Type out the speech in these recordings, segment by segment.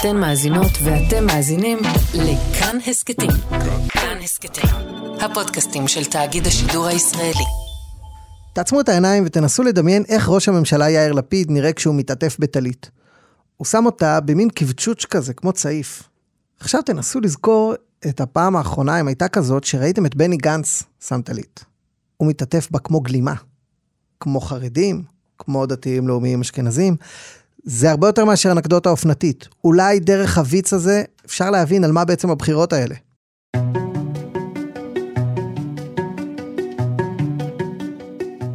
אתן מאזינות ואתם מאזינים לכאן הסכתים. כאן הסכתים, הפודקאסטים של תאגיד השידור הישראלי. תעצמו את העיניים ותנסו לדמיין איך ראש הממשלה יאיר לפיד נראה כשהוא מתעטף בטלית. הוא שם אותה במין קבצ'וץ' כזה, כמו צעיף. עכשיו תנסו לזכור את הפעם האחרונה, אם הייתה כזאת, שראיתם את בני גנץ שם טלית. הוא מתעטף בה כמו גלימה. כמו חרדים, כמו דתיים לאומיים אשכנזים. זה הרבה יותר מאשר אנקדוטה אופנתית. אולי דרך הוויץ הזה אפשר להבין על מה בעצם הבחירות האלה.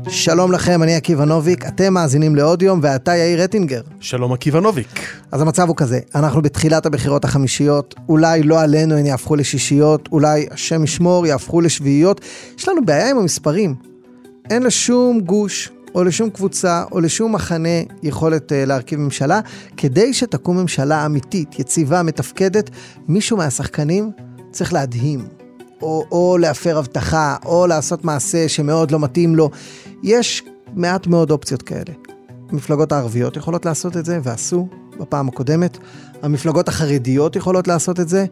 שלום לכם, אני עקיבא נוביק, אתם מאזינים לעוד יום ואתה יאיר רטינגר. שלום עקיבא נוביק. אז המצב הוא כזה, אנחנו בתחילת הבחירות החמישיות, אולי לא עלינו הן יהפכו לשישיות, אולי השם ישמור יהפכו לשביעיות. יש לנו בעיה עם המספרים. אין לשום גוש או לשום קבוצה או לשום מחנה יכולת uh, להרכיב ממשלה. כדי שתקום ממשלה אמיתית, יציבה, מתפקדת, מישהו מהשחקנים צריך להדהים. או, או להפר הבטחה, או לעשות מעשה שמאוד לא מתאים לו. יש מעט מאוד אופציות כאלה. המפלגות הערביות יכולות לעשות את זה, ועשו בפעם הקודמת. המפלגות החרדיות יכולות לעשות את זה,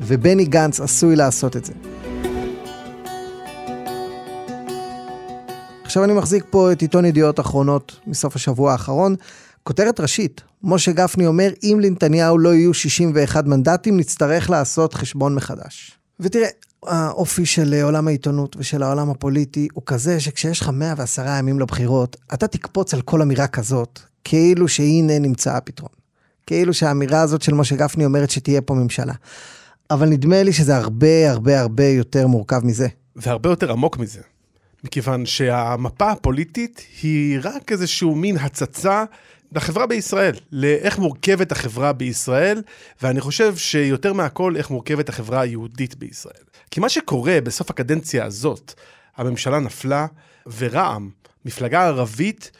ובני גנץ עשוי לעשות את זה. עכשיו אני מחזיק פה את עיתון ידיעות אחרונות מסוף השבוע האחרון. כותרת ראשית, משה גפני אומר, אם לנתניהו לא יהיו 61 מנדטים, נצטרך לעשות חשבון מחדש. ותראה, האופי של עולם העיתונות ושל העולם הפוליטי הוא כזה שכשיש לך 110 ימים לבחירות, אתה תקפוץ על כל אמירה כזאת, כאילו שהנה נמצא הפתרון. כאילו שהאמירה הזאת של משה גפני אומרת שתהיה פה ממשלה. אבל נדמה לי שזה הרבה הרבה הרבה יותר מורכב מזה. והרבה יותר עמוק מזה. מכיוון שהמפה הפוליטית היא רק איזשהו מין הצצה לחברה בישראל, לאיך מורכבת החברה בישראל, ואני חושב שיותר מהכל איך מורכבת החברה היהודית בישראל. כי מה שקורה בסוף הקדנציה הזאת, הממשלה נפלה, ורע"מ, מפלגה ערבית,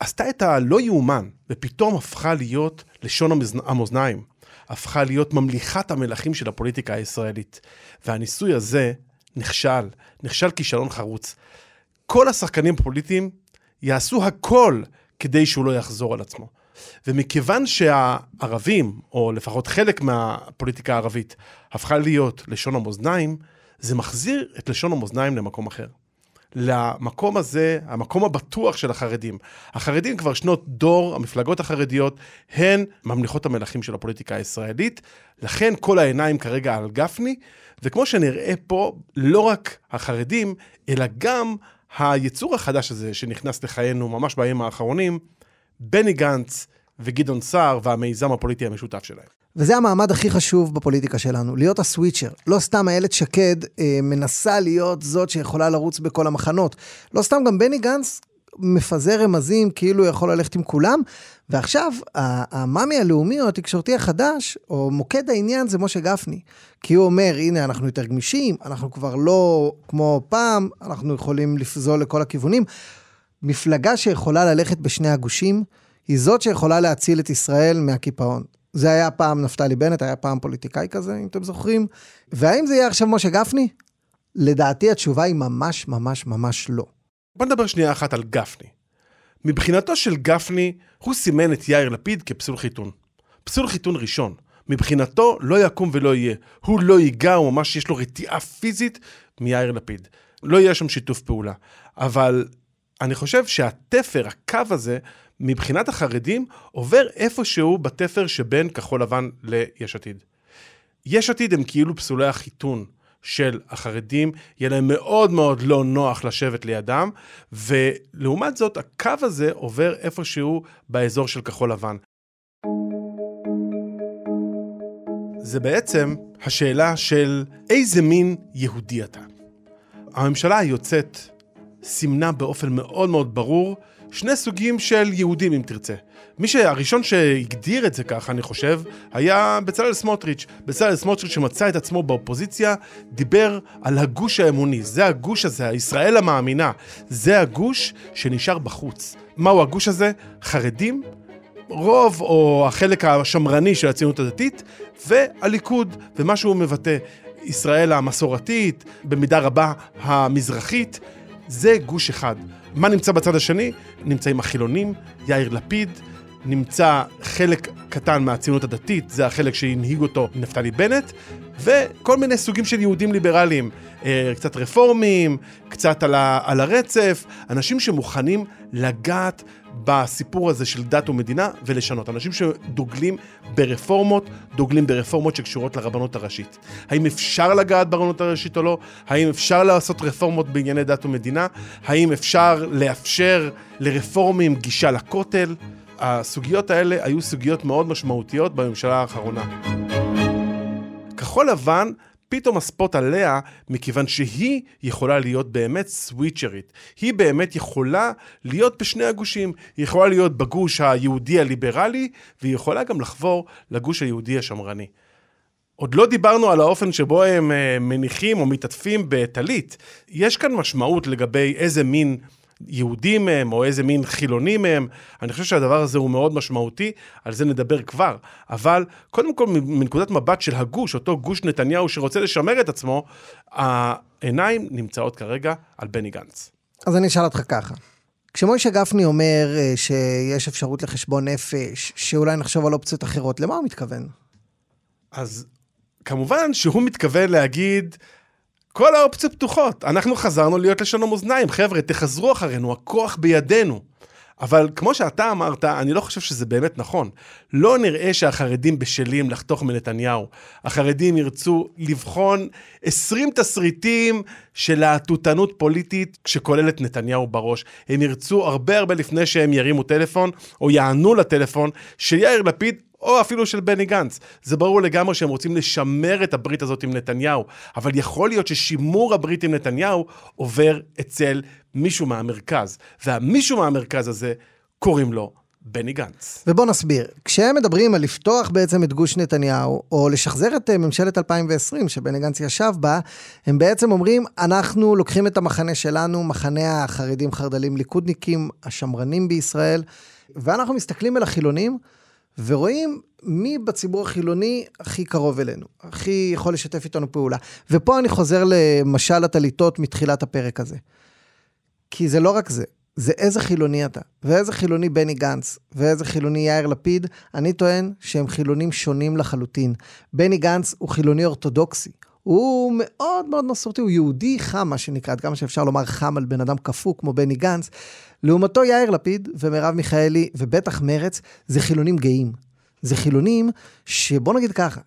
עשתה את הלא יאומן, ופתאום הפכה להיות לשון המאזניים. הפכה להיות ממליכת המלכים של הפוליטיקה הישראלית. והניסוי הזה נכשל, נכשל כישלון חרוץ. כל השחקנים הפוליטיים יעשו הכל כדי שהוא לא יחזור על עצמו. ומכיוון שהערבים, או לפחות חלק מהפוליטיקה הערבית, הפכה להיות לשון המאזניים, זה מחזיר את לשון המאזניים למקום אחר. למקום הזה, המקום הבטוח של החרדים. החרדים כבר שנות דור, המפלגות החרדיות, הן ממליכות המלכים של הפוליטיקה הישראלית, לכן כל העיניים כרגע על גפני, וכמו שנראה פה, לא רק החרדים, אלא גם היצור החדש הזה שנכנס לחיינו ממש בימים האחרונים, בני גנץ וגדעון סער והמיזם הפוליטי המשותף שלהם. וזה המעמד הכי חשוב בפוליטיקה שלנו, להיות הסוויצ'ר. לא סתם איילת שקד אה, מנסה להיות זאת שיכולה לרוץ בכל המחנות. לא סתם גם בני גנץ מפזר רמזים כאילו הוא יכול ללכת עם כולם, ועכשיו המאמי הלאומי או התקשורתי החדש, או מוקד העניין זה משה גפני. כי הוא אומר, הנה, אנחנו יותר גמישים, אנחנו כבר לא כמו פעם, אנחנו יכולים לפזול לכל הכיוונים. מפלגה שיכולה ללכת בשני הגושים, היא זאת שיכולה להציל את ישראל מהקיפאון. זה היה פעם נפתלי בנט, היה פעם פוליטיקאי כזה, אם אתם זוכרים. והאם זה יהיה עכשיו משה גפני? לדעתי התשובה היא ממש ממש ממש לא. בוא נדבר שנייה אחת על גפני. מבחינתו של גפני, הוא סימן את יאיר לפיד כפסול חיתון. פסול חיתון ראשון. מבחינתו לא יקום ולא יהיה. הוא לא ייגע, הוא ממש יש לו רתיעה פיזית מיאיר לפיד. לא יהיה שם שיתוף פעולה. אבל אני חושב שהתפר, הקו הזה, מבחינת החרדים, עובר איפשהו בתפר שבין כחול לבן ליש עתיד. יש עתיד הם כאילו פסולי החיתון של החרדים, יהיה להם מאוד מאוד לא נוח לשבת לידם, ולעומת זאת, הקו הזה עובר איפשהו באזור של כחול לבן. זה בעצם השאלה של איזה מין יהודי אתה. הממשלה היוצאת סימנה באופן מאוד מאוד ברור שני סוגים של יהודים, אם תרצה. מי שהראשון שהגדיר את זה ככה, אני חושב, היה בצלאל סמוטריץ'. בצלאל סמוטריץ' שמצא את עצמו באופוזיציה, דיבר על הגוש האמוני. זה הגוש הזה, הישראל המאמינה. זה הגוש שנשאר בחוץ. מהו הגוש הזה? חרדים, רוב או החלק השמרני של הציונות הדתית, והליכוד, ומה שהוא מבטא. ישראל המסורתית, במידה רבה המזרחית, זה גוש אחד. מה נמצא בצד השני? נמצאים החילונים, יאיר לפיד, נמצא חלק קטן מהציונות הדתית, זה החלק שהנהיג אותו נפתלי בנט, וכל מיני סוגים של יהודים ליברליים, אה, קצת רפורמים, קצת על, הרצף, אנשים שמוכנים לגעת בסיפור הזה של דת ומדינה ולשנות. אנשים שדוגלים ברפורמות, דוגלים ברפורמות שקשורות לרבנות הראשית. האם אפשר לגעת ברבנות הראשית או לא? האם אפשר לעשות רפורמות בענייני דת ומדינה? האם אפשר לאפשר לרפורמים גישה לכותל? הסוגיות האלה היו סוגיות מאוד משמעותיות בממשלה האחרונה. כחול לבן פתאום הספוט עליה, מכיוון שהיא יכולה להיות באמת סוויצ'רית. היא באמת יכולה להיות בשני הגושים. היא יכולה להיות בגוש היהודי הליברלי, והיא יכולה גם לחבור לגוש היהודי השמרני. עוד לא דיברנו על האופן שבו הם אה, מניחים או מתעטפים בטלית. יש כאן משמעות לגבי איזה מין יהודים הם, או איזה מין חילונים הם. אני חושב שהדבר הזה הוא מאוד משמעותי, על זה נדבר כבר. אבל קודם כל, מנקודת מבט של הגוש, אותו גוש נתניהו שרוצה לשמר את עצמו, העיניים נמצאות כרגע על בני גנץ. אז אני אשאל אותך ככה. כשמוישה גפני אומר אה, שיש אפשרות לחשבון נפש, שאולי נחשוב על אופציות אחרות, למה הוא מתכוון? אז כמובן שהוא מתכוון להגיד, כל האופציות פתוחות. אנחנו חזרנו להיות לשון המאזניים. חבר'ה, תחזרו אחרינו, הכוח בידינו. אבל כמו שאתה אמרת, אני לא חושב שזה באמת נכון. לא נראה שהחרדים בשלים לחתוך מנתניהו. החרדים ירצו לבחון 20 תסריטים של להטוטנות פוליטית שכוללת נתניהו בראש. הם ירצו הרבה הרבה לפני שהם ירימו טלפון, או יענו לטלפון, שיאיר לפיד או אפילו של בני גנץ. זה ברור לגמרי שהם רוצים לשמר את הברית הזאת עם נתניהו, אבל יכול להיות ששימור הברית עם נתניהו עובר אצל מישהו מהמרכז, והמישהו מהמרכז הזה קוראים לו בני גנץ. ובוא נסביר, כשהם מדברים על לפתוח בעצם את גוש נתניהו, או לשחזר את אה, ממשלת 2020 שבני גנץ ישב בה, הם בעצם אומרים, אנחנו לוקחים את המחנה שלנו, מחנה החרדים חרד"לים ליכודניקים, השמרנים בישראל, ואנחנו מסתכלים על החילונים, ורואים מי בציבור החילוני הכי קרוב אלינו, הכי יכול לשתף איתנו פעולה. ופה אני חוזר למשל הטליתות מתחילת הפרק הזה. כי זה לא רק זה, זה איזה חילוני אתה, ואיזה חילוני בני גנץ, ואיזה חילוני יאיר לפיד, אני טוען שהם חילונים שונים לחלוטין. בני גנץ הוא חילוני אורתודוקסי. הוא מאוד מאוד מסורתי, הוא יהודי חם, מה שנקרא, עד כמה שאפשר לומר חם על בן אדם קפוא כמו בני גנץ. לעומתו יאיר לפיד ומרב מיכאלי, ובטח מרץ, זה חילונים גאים. זה חילונים שבוא נגיד ככה,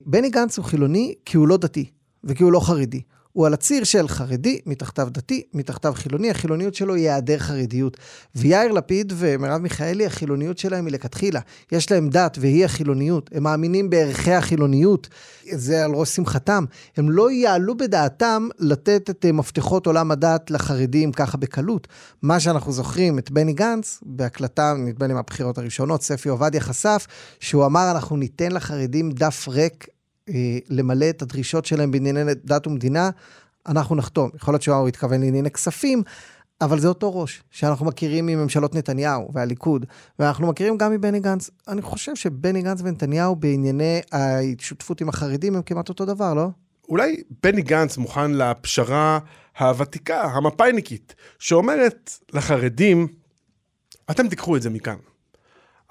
בני גנץ הוא חילוני כי הוא לא דתי, וכי הוא לא חרדי. הוא על הציר של חרדי, מתחתיו דתי, מתחתיו חילוני, החילוניות שלו היא היעדר חרדיות. ויאיר לפיד ומרב מיכאלי, החילוניות שלהם היא לכתחילה. יש להם דת והיא החילוניות. הם מאמינים בערכי החילוניות, זה על ראש שמחתם. הם לא יעלו בדעתם לתת את אה, מפתחות עולם הדת לחרדים ככה בקלות. מה שאנחנו זוכרים את בני גנץ, בהקלטה, נדמה לי מהבחירות הראשונות, ספי עובדיה חשף, שהוא אמר, אנחנו ניתן לחרדים דף ריק למלא את הדרישות שלהם בענייני דת ומדינה, אנחנו נחתום. יכול להיות שהוא התכוון לענייני כספים, אבל זה אותו ראש שאנחנו מכירים מממשלות נתניהו והליכוד, ואנחנו מכירים גם מבני גנץ. אני חושב שבני גנץ ונתניהו בענייני השותפות עם החרדים הם כמעט אותו דבר, לא? אולי בני גנץ מוכן לפשרה הוותיקה, המפא"יניקית, שאומרת לחרדים, אתם תיקחו את זה מכאן.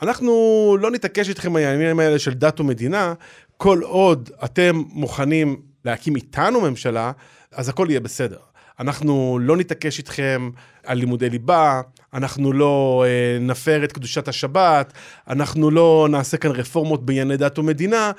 אנחנו לא נתעקש איתכם העניינים האלה של דת ומדינה, כל עוד אתם מוכנים להקים איתנו ממשלה, אז הכל יהיה בסדר. אנחנו לא נתעקש איתכם על לימודי ליבה, אנחנו לא אה, נפר את קדושת השבת, אנחנו לא נעשה כאן רפורמות בענייני דת ומדינה,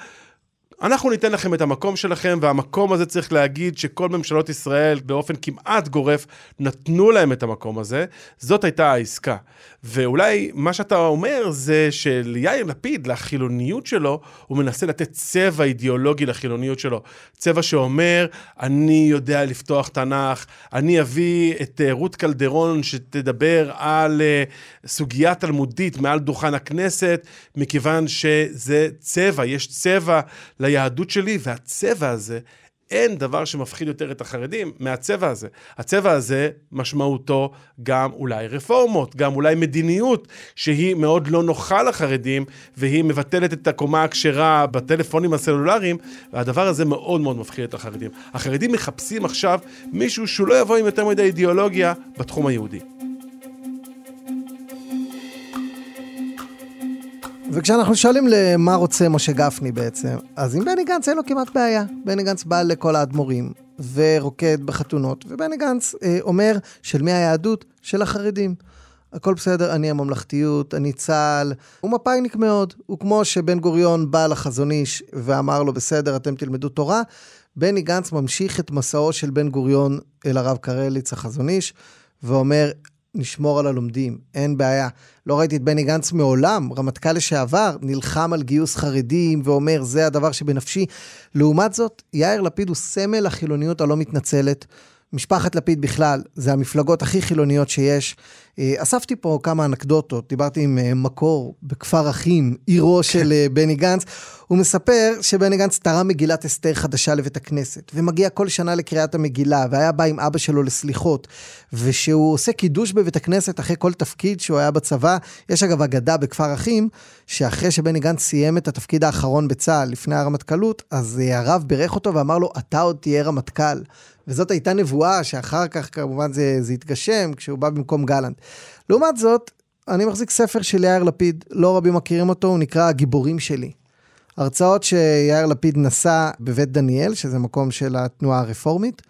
אנחנו ניתן לכם את המקום שלכם, והמקום הזה צריך להגיד שכל ממשלות ישראל באופן כמעט גורף נתנו להם את המקום הזה. זאת הייתה העסקה. ואולי מה שאתה אומר זה שליאיר לפיד, לחילוניות שלו, הוא מנסה לתת צבע אידיאולוגי לחילוניות שלו. צבע שאומר, אני יודע לפתוח תנ"ך, אני אביא את אה, רות קלדרון שתדבר על אה, סוגיה תלמודית מעל דוכן הכנסת, מכיוון שזה צבע, יש צבע ליהדות שלי, והצבע הזה אין דבר שמפחיד יותר את החרדים מהצבע הזה. הצבע הזה משמעותו גם אולי רפורמות, גם אולי מדיניות שהיא מאוד לא נוחה לחרדים, והיא מבטלת את הקומה הכשרה בטלפונים הסלולריים, והדבר הזה מאוד מאוד מפחיד את החרדים. החרדים מחפשים עכשיו מישהו שהוא לא יבוא עם יותר מדי אידיאולוגיה בתחום היהודי. וכשאנחנו שואלים למה רוצה משה גפני בעצם, אז עם בני גנץ אין לו כמעט בעיה. בני גנץ בא לכל האדמו"רים ורוקד בחתונות, ובני גנץ אה, אומר של מי היהדות? של החרדים. הכל בסדר, אני הממלכתיות, אני צה"ל. הוא מפאיניק מאוד. הוא כמו שבן גוריון בא לחזון איש ואמר לו, בסדר, אתם תלמדו תורה. בני גנץ ממשיך את מסעו של בן גוריון אל הרב קרליץ החזון איש, ואומר, נשמור על הלומדים, אין בעיה. לא ראיתי את בני גנץ מעולם, רמטכ"ל לשעבר, נלחם על גיוס חרדים ואומר, זה הדבר שבנפשי. לעומת זאת, יאיר לפיד הוא סמל החילוניות הלא מתנצלת. משפחת לפיד בכלל, זה המפלגות הכי חילוניות שיש. אה, אספתי פה כמה אנקדוטות, דיברתי עם אה, מקור בכפר אחים, עירו של אה, בני גנץ. הוא מספר שבני גנץ תרם מגילת אסתר חדשה לבית הכנסת, ומגיע כל שנה לקריאת המגילה, והיה בא עם אבא שלו לסליחות, ושהוא עושה קידוש בבית הכנסת אחרי כל תפקיד שהוא היה בצבא. יש אגב אגדה בכפר אחים, שאחרי שבני גנץ סיים את התפקיד האחרון בצה"ל, לפני הרמטכ"לות, אז הרב בירך אותו ואמר לו, אתה עוד תהיה רמטכ"ל. וזאת הייתה נבואה שאחר כך כמובן זה, זה התגשם כשהוא בא במקום גלנט. לעומת זאת, אני מחזיק ספר של יאיר לפיד, לא רבים מכירים אותו, הוא נקרא הגיבורים שלי. הרצאות שיאיר לפיד נשא בבית דניאל, שזה מקום של התנועה הרפורמית.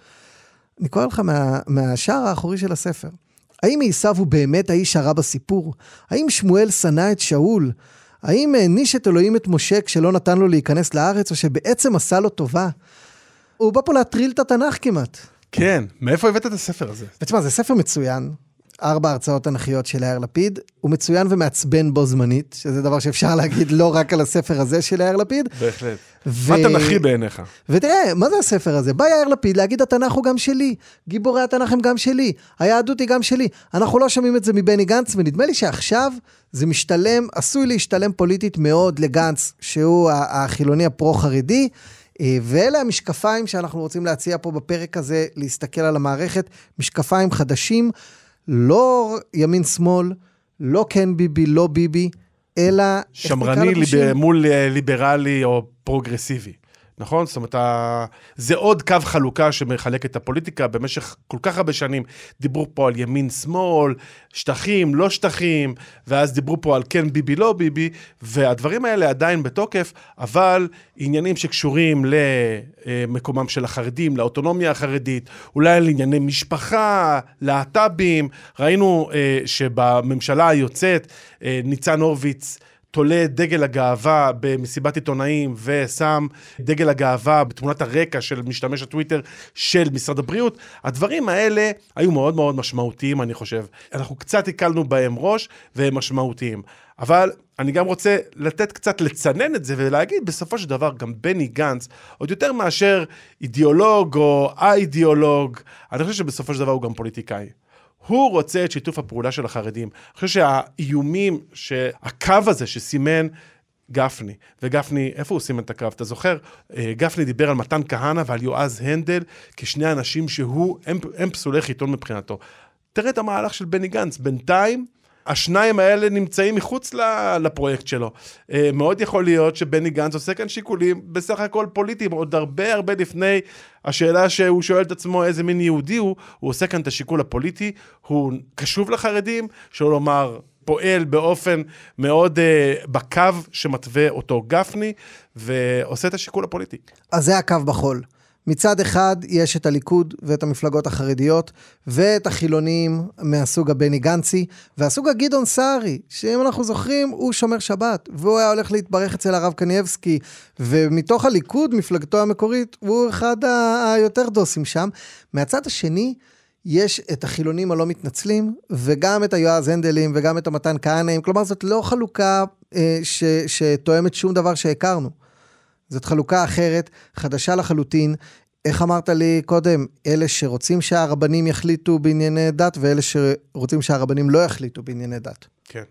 אני קורא לך מה, מהשער האחורי של הספר. האם עשיו הוא באמת האיש הרע בסיפור? האם שמואל שנא את שאול? האם העניש את אלוהים את משה כשלא נתן לו להיכנס לארץ, או שבעצם עשה לו טובה? הוא בא פה להטריל את התנ"ך כמעט. כן, מאיפה הבאת את הספר הזה? ותשמע, זה ספר מצוין. ארבע הרצאות תנכיות של יאיר לפיד, הוא מצוין ומעצבן בו זמנית, שזה דבר שאפשר להגיד לא רק על הספר הזה של יאיר לפיד. בהחלט. ו... מה תנכי בעיניך? ותראה, מה זה הספר הזה? בא יאיר לפיד להגיד התנ"ך הוא גם שלי, גיבורי התנ"ך הם גם שלי, היהדות היא גם שלי. אנחנו לא שומעים את זה מבני גנץ, ונדמה לי שעכשיו זה משתלם, עשוי להשתלם פוליטית מאוד לגנץ, שהוא החילוני הפרו-חרדי. אה, ואלה המשקפיים שאנחנו רוצים להציע פה בפרק הזה, להסתכל על המערכת, משקפיים חדשים, לא ימין-שמאל, לא כן ביבי, לא ביבי, אלא... שמרני ליב... מול אה, ליברלי או פרוגרסיבי. נכון? זאת אומרת, זה עוד קו חלוקה שמחלק את הפוליטיקה. במשך כל כך הרבה שנים דיברו פה על ימין-שמאל, שטחים, לא שטחים, ואז דיברו פה על כן ביבי, לא ביבי, והדברים האלה עדיין בתוקף, אבל עניינים שקשורים למקומם של החרדים, לאוטונומיה החרדית, אולי לענייני משפחה, להט"בים. ראינו אה, שבממשלה היוצאת, אה, ניצן הורוביץ, תולה דגל הגאווה במסיבת עיתונאים ושם דגל הגאווה בתמונת הרקע של משתמש הטוויטר של משרד הבריאות, הדברים האלה היו מאוד מאוד משמעותיים, אני חושב. אנחנו קצת הקלנו בהם ראש והם משמעותיים. אבל אני גם רוצה לתת קצת לצנן את זה ולהגיד, בסופו של דבר, גם בני גנץ, עוד יותר מאשר אידיאולוג או א-אידיאולוג, אני חושב שבסופו של דבר הוא גם פוליטיקאי. הוא רוצה את שיתוף הפעולה של החרדים. אני חושב שהאיומים, שהקו הזה שסימן גפני, וגפני, איפה הוא סימן את הקו? אתה זוכר? אה, גפני דיבר על מתן כהנא ועל יועז הנדל כשני אנשים שהוא, הם, הם פסולי חיתון מבחינתו. תראה את המהלך של בני גנץ, בינתיים השניים האלה נמצאים מחוץ לפרויקט שלו. אה, מאוד יכול להיות שבני גנץ עושה כאן שיקולים בסך הכל פוליטיים, עוד הרבה הרבה לפני השאלה שהוא שואל את עצמו איזה מין יהודי הוא, הוא עושה כאן את השיקול הפוליטי, הוא קשוב לחרדים, שלא לומר פועל באופן מאוד uh, בקו שמתווה אותו גפני, ועושה את השיקול הפוליטי. אז זה הקו בחול. מצד אחד יש את הליכוד ואת המפלגות החרדיות ואת החילונים מהסוג הבני גנצי והסוג הגדעון סערי, שאם אנחנו זוכרים, הוא שומר שבת והוא היה הולך להתברך אצל הרב קנייבסקי ומתוך הליכוד, מפלגתו המקורית, הוא אחד היותר דוסים שם. מהצד השני, יש את החילונים הלא מתנצלים, וגם את היועז הנדלים וגם את המתן כהנאים, כלומר זאת לא חלוקה אה, ש, שתואמת שום דבר שהכרנו. זאת חלוקה אחרת, חדשה לחלוטין. איך אמרת לי קודם, אלה שרוצים שהרבנים יחליטו בענייני דת, ואלה שרוצים שהרבנים לא יחליטו בענייני דת. כן.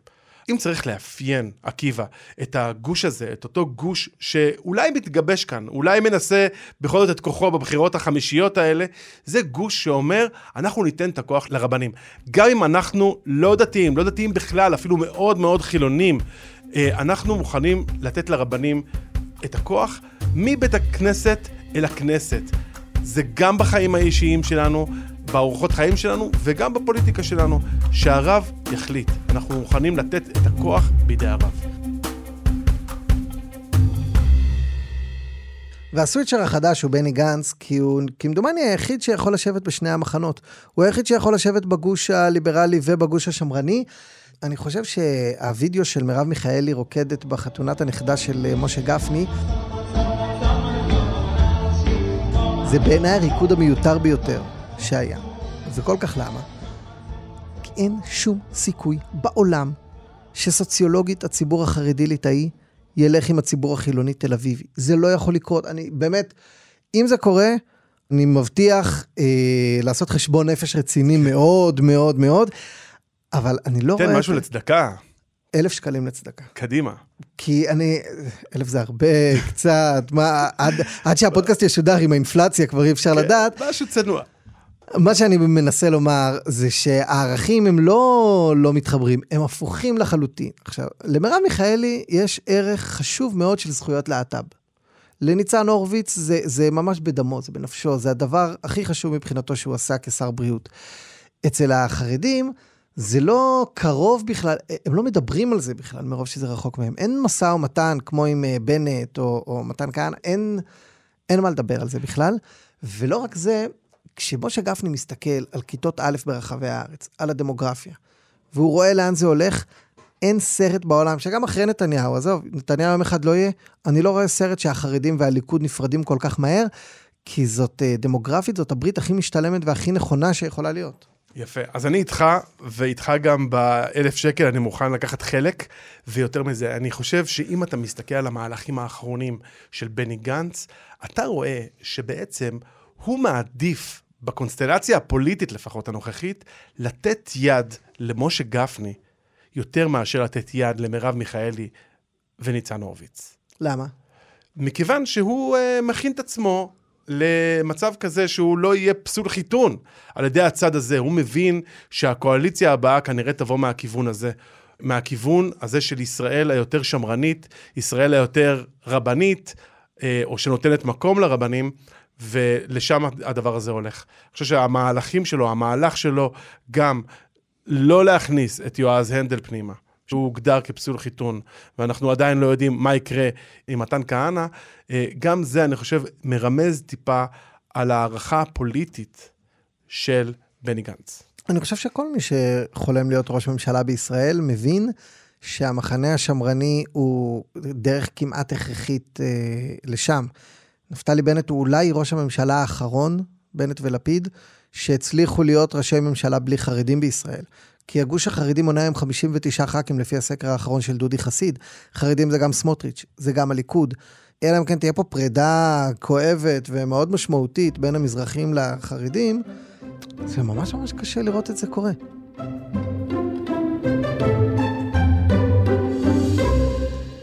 אם צריך לאפיין, עקיבא, את הגוש הזה, את אותו גוש שאולי מתגבש כאן, אולי מנסה בכל זאת את כוחו בבחירות החמישיות האלה, זה גוש שאומר, אנחנו ניתן את הכוח לרבנים. גם אם אנחנו לא דתיים, לא דתיים בכלל, אפילו מאוד מאוד חילונים, אה, אנחנו מוכנים לתת לרבנים את הכוח מבית הכנסת אל הכנסת. זה גם בחיים האישיים שלנו, באורחות חיים שלנו וגם בפוליטיקה שלנו, שהרב יחליט. אנחנו מוכנים לתת את הכוח בידי הרב. והסוויצ'ר החדש הוא בני גנץ, כי הוא כמדומני היחיד שיכול לשבת בשני המחנות. הוא היחיד שיכול לשבת בגוש הליברלי ובגוש השמרני. אני חושב שהווידאו של מרב מיכאלי רוקדת בחתונת הנכדה של אה, משה גפני, זה בעיניי הריקוד המיותר ביותר שהיה. וכל כך למה? כי אין שום סיכוי בעולם שסוציולוגית הציבור החרדי ליטאי ילך עם הציבור החילוני תל אביבי. זה לא יכול לקרות. אני באמת, אם זה קורה, אני מבטיח אה, לעשות חשבון נפש רציני מאוד מאוד מאוד, אבל אני לא רואה... תן משהו לצדקה. אלף שקלים לצדקה. קדימה. כי אני, אלף זה הרבה, קצת, מה, עד, עד שהפודקאסט ישודר עם האינפלציה כבר אי אפשר כן, לדעת. משהו צנוע. מה שאני מנסה לומר זה שהערכים הם לא לא מתחברים, הם הפוכים לחלוטין. עכשיו, למרב מיכאלי יש ערך חשוב מאוד של זכויות להט"ב. לניצן הורוביץ זה, זה ממש בדמו, זה בנפשו, זה הדבר הכי חשוב מבחינתו שהוא עשה כשר בריאות. אצל החרדים זה לא קרוב בכלל, הם לא מדברים על זה בכלל מרוב שזה רחוק מהם. אין משא ומתן כמו עם אה, בנט או, או מתן כהנא, אין, אין מה לדבר על זה בכלל. ולא רק זה, כשמשה גפני מסתכל על כיתות א' ברחבי הארץ, על הדמוגרפיה, והוא רואה לאן זה הולך, אין סרט בעולם, שגם אחרי נתניהו, עזוב, נתניהו יום אחד לא יהיה, אני לא רואה סרט שהחרדים והליכוד נפרדים כל כך מהר, כי זאת אה, דמוגרפית, זאת הברית הכי משתלמת והכי נכונה שיכולה להיות. יפה. אז אני איתך, ואיתך גם באלף שקל, אני מוכן לקחת חלק, ויותר מזה, אני חושב שאם אתה מסתכל על המהלכים האחרונים של בני גנץ, אתה רואה שבעצם הוא מעדיף, בקונסטלציה הפוליטית לפחות הנוכחית, לתת יד למשה גפני, יותר מאשר לתת יד למרב מיכאלי וניצן הורוביץ. למה? מכיוון שהוא uh, מכין את עצמו למצב כזה שהוא לא יהיה פסול חיתון על ידי הצד הזה. הוא מבין שהקואליציה הבאה כנראה תבוא מהכיוון הזה. מהכיוון הזה של ישראל היותר שמרנית, ישראל היותר רבנית, אה, או שנותנת מקום לרבנים, ולשם הדבר הזה הולך. אני חושב שהמהלכים שלו, המהלך שלו, גם לא להכניס את יועז הנדל פנימה. שהוא הוגדר כפסול חיתון, ואנחנו עדיין לא יודעים מה יקרה עם מתן כהנא, אה, גם זה, אני חושב, מרמז טיפה על הערכה הפוליטית של בני גנץ. אני חושב שכל מי שחולם להיות ראש ממשלה בישראל מבין שהמחנה השמרני הוא דרך כמעט הכרחית אה, לשם. נפתלי בנט הוא אולי ראש הממשלה האחרון, בנט ולפיד, שהצליחו להיות ראשי ממשלה בלי חרדים בישראל. כי הגוש החרדי מונה היום 59 ח"כים לפי הסקר האחרון של דודי חסיד. חרדים זה גם סמוטריץ', זה גם הליכוד. אלא אם כן תהיה פה פרידה כואבת ומאוד משמעותית בין המזרחים לחרדים, זה ממש ממש קשה לראות את זה קורה.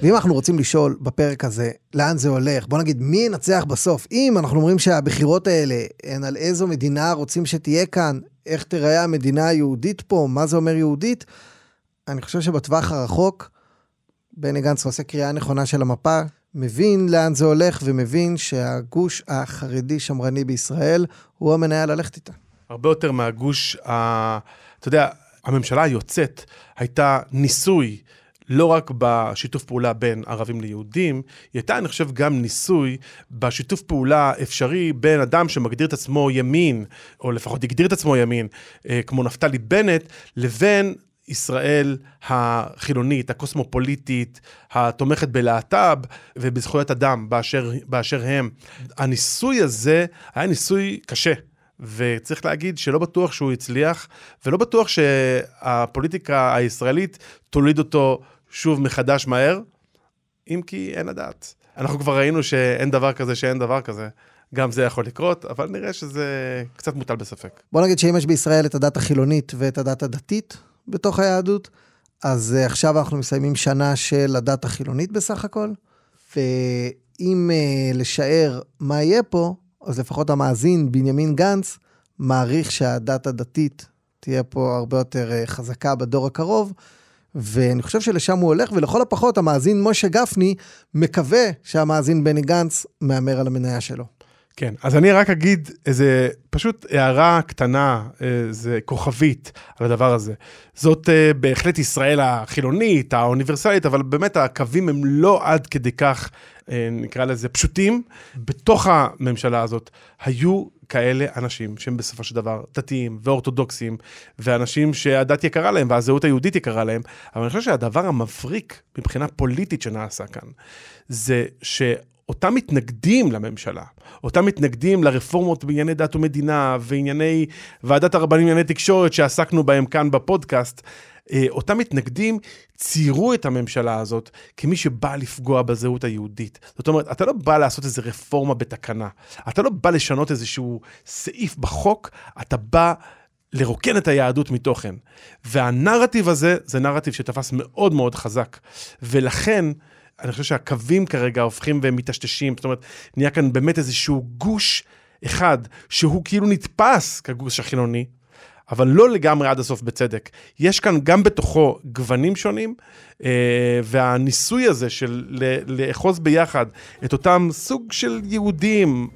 ואם אנחנו רוצים לשאול בפרק הזה לאן זה הולך, בוא נגיד מי ינצח בסוף. אם אנחנו אומרים שהבחירות האלה הן על איזו מדינה רוצים שתהיה כאן, איך תיראה המדינה היהודית פה, מה זה אומר יהודית, אני חושב שבטווח הרחוק, בני גנץ עושה קריאה נכונה של המפה, מבין לאן זה הולך ומבין שהגוש החרדי-שמרני בישראל הוא המניה ללכת איתה. הרבה יותר מהגוש, ה... אתה יודע, הממשלה היוצאת הייתה ניסוי לא רק בשיתוף פעולה בין ערבים ליהודים, היא הייתה, אני חושב, גם ניסוי בשיתוף פעולה אפשרי בין אדם שמגדיר את עצמו ימין, או לפחות הגדיר את עצמו ימין, אה, כמו נפתלי בנט, לבין ישראל החילונית, הקוסמופוליטית, התומכת בלהט"ב ובזכויות אדם באשר, באשר הם. הניסוי הזה היה ניסוי קשה. וצריך להגיד שלא בטוח שהוא הצליח, ולא בטוח שהפוליטיקה הישראלית תוליד אותו שוב מחדש מהר, אם כי אין לדעת. אנחנו כבר ראינו שאין דבר כזה שאין דבר כזה. גם זה יכול לקרות, אבל נראה שזה קצת מוטל בספק. בוא נגיד שאם יש בישראל את הדת החילונית ואת הדת הדתית בתוך היהדות, אז uh, עכשיו אנחנו מסיימים שנה של הדת החילונית בסך הכל, ואם uh, לשער מה יהיה פה, אז לפחות המאזין בנימין גנץ מעריך שהדת הדתית תהיה פה הרבה יותר uh, חזקה בדור הקרוב, ואני חושב שלשם הוא הולך, ולכל הפחות המאזין משה גפני מקווה שהמאזין בני גנץ מהמר על המניה שלו. כן, אז אני רק אגיד איזה פשוט הערה קטנה, איזה כוכבית על הדבר הזה. זאת אה, בהחלט ישראל החילונית, האוניברסלית, אבל באמת הקווים הם לא עד כדי כך, אה, נקרא לזה, פשוטים. בתוך הממשלה הזאת היו כאלה אנשים שהם בסופו של דבר דתיים ואורתודוקסים, ואנשים שהדת יקרה להם והזהות היהודית יקרה להם, אבל אני חושב שהדבר המבריק מבחינה פוליטית שנעשה כאן, זה ש... אותם מתנגדים לממשלה, אותם מתנגדים לרפורמות בענייני דת ומדינה וענייני ועדת הרבנים לענייני תקשורת שעסקנו בהם כאן בפודקאסט, אה, אותם מתנגדים ציירו את הממשלה הזאת כמי שבא לפגוע בזהות היהודית. זאת אומרת, אתה לא בא לעשות איזה רפורמה בתקנה, אתה לא בא לשנות איזשהו סעיף בחוק, אתה בא... לרוקן את היהדות מתוכן. והנרטיב הזה, זה נרטיב שתפס מאוד מאוד חזק. ולכן, אני חושב שהקווים כרגע הופכים ומטשטשים, זאת אומרת, נהיה כאן באמת איזשהו גוש אחד, שהוא כאילו נתפס כגוש החילוני, אבל לא לגמרי עד הסוף בצדק. יש כאן גם בתוכו גוונים שונים, אה, והניסוי הזה של לאחוז ביחד את אותם סוג של יהודים,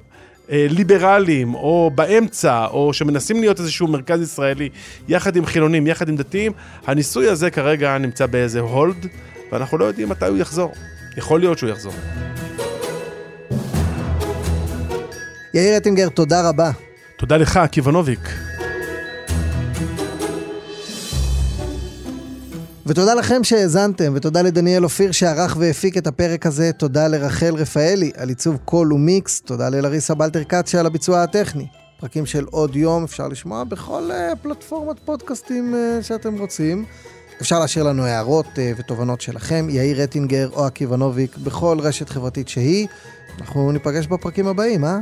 אה, ליברליים, או באמצע, או שמנסים להיות איזשהו מרכז ישראלי, יחד עם חילונים, יחד עם דתיים, הניסוי הזה כרגע נמצא באיזה הולד, ואנחנו לא יודעים מתי הוא יחזור. יכול להיות שהוא יחזור. יאיר אטינגר, תודה רבה. תודה לך, עקיבא נוביק. ותודה לכם שהאזנתם, ותודה לדניאל אופיר שערך והפיק את הפרק הזה, תודה לרחל רפאלי על עיצוב קול ומיקס, תודה ללריסה בלטר קאצ'ה על הביצוע הטכני. פרקים של עוד יום אפשר לשמוע בכל uh, פלטפורמת פודקאסטים uh, שאתם רוצים. אפשר להשאיר לנו הערות uh, ותובנות שלכם, יאיר רטינגר או עקיבא נוביק, בכל רשת חברתית שהיא. אנחנו ניפגש בפרקים הבאים, אה?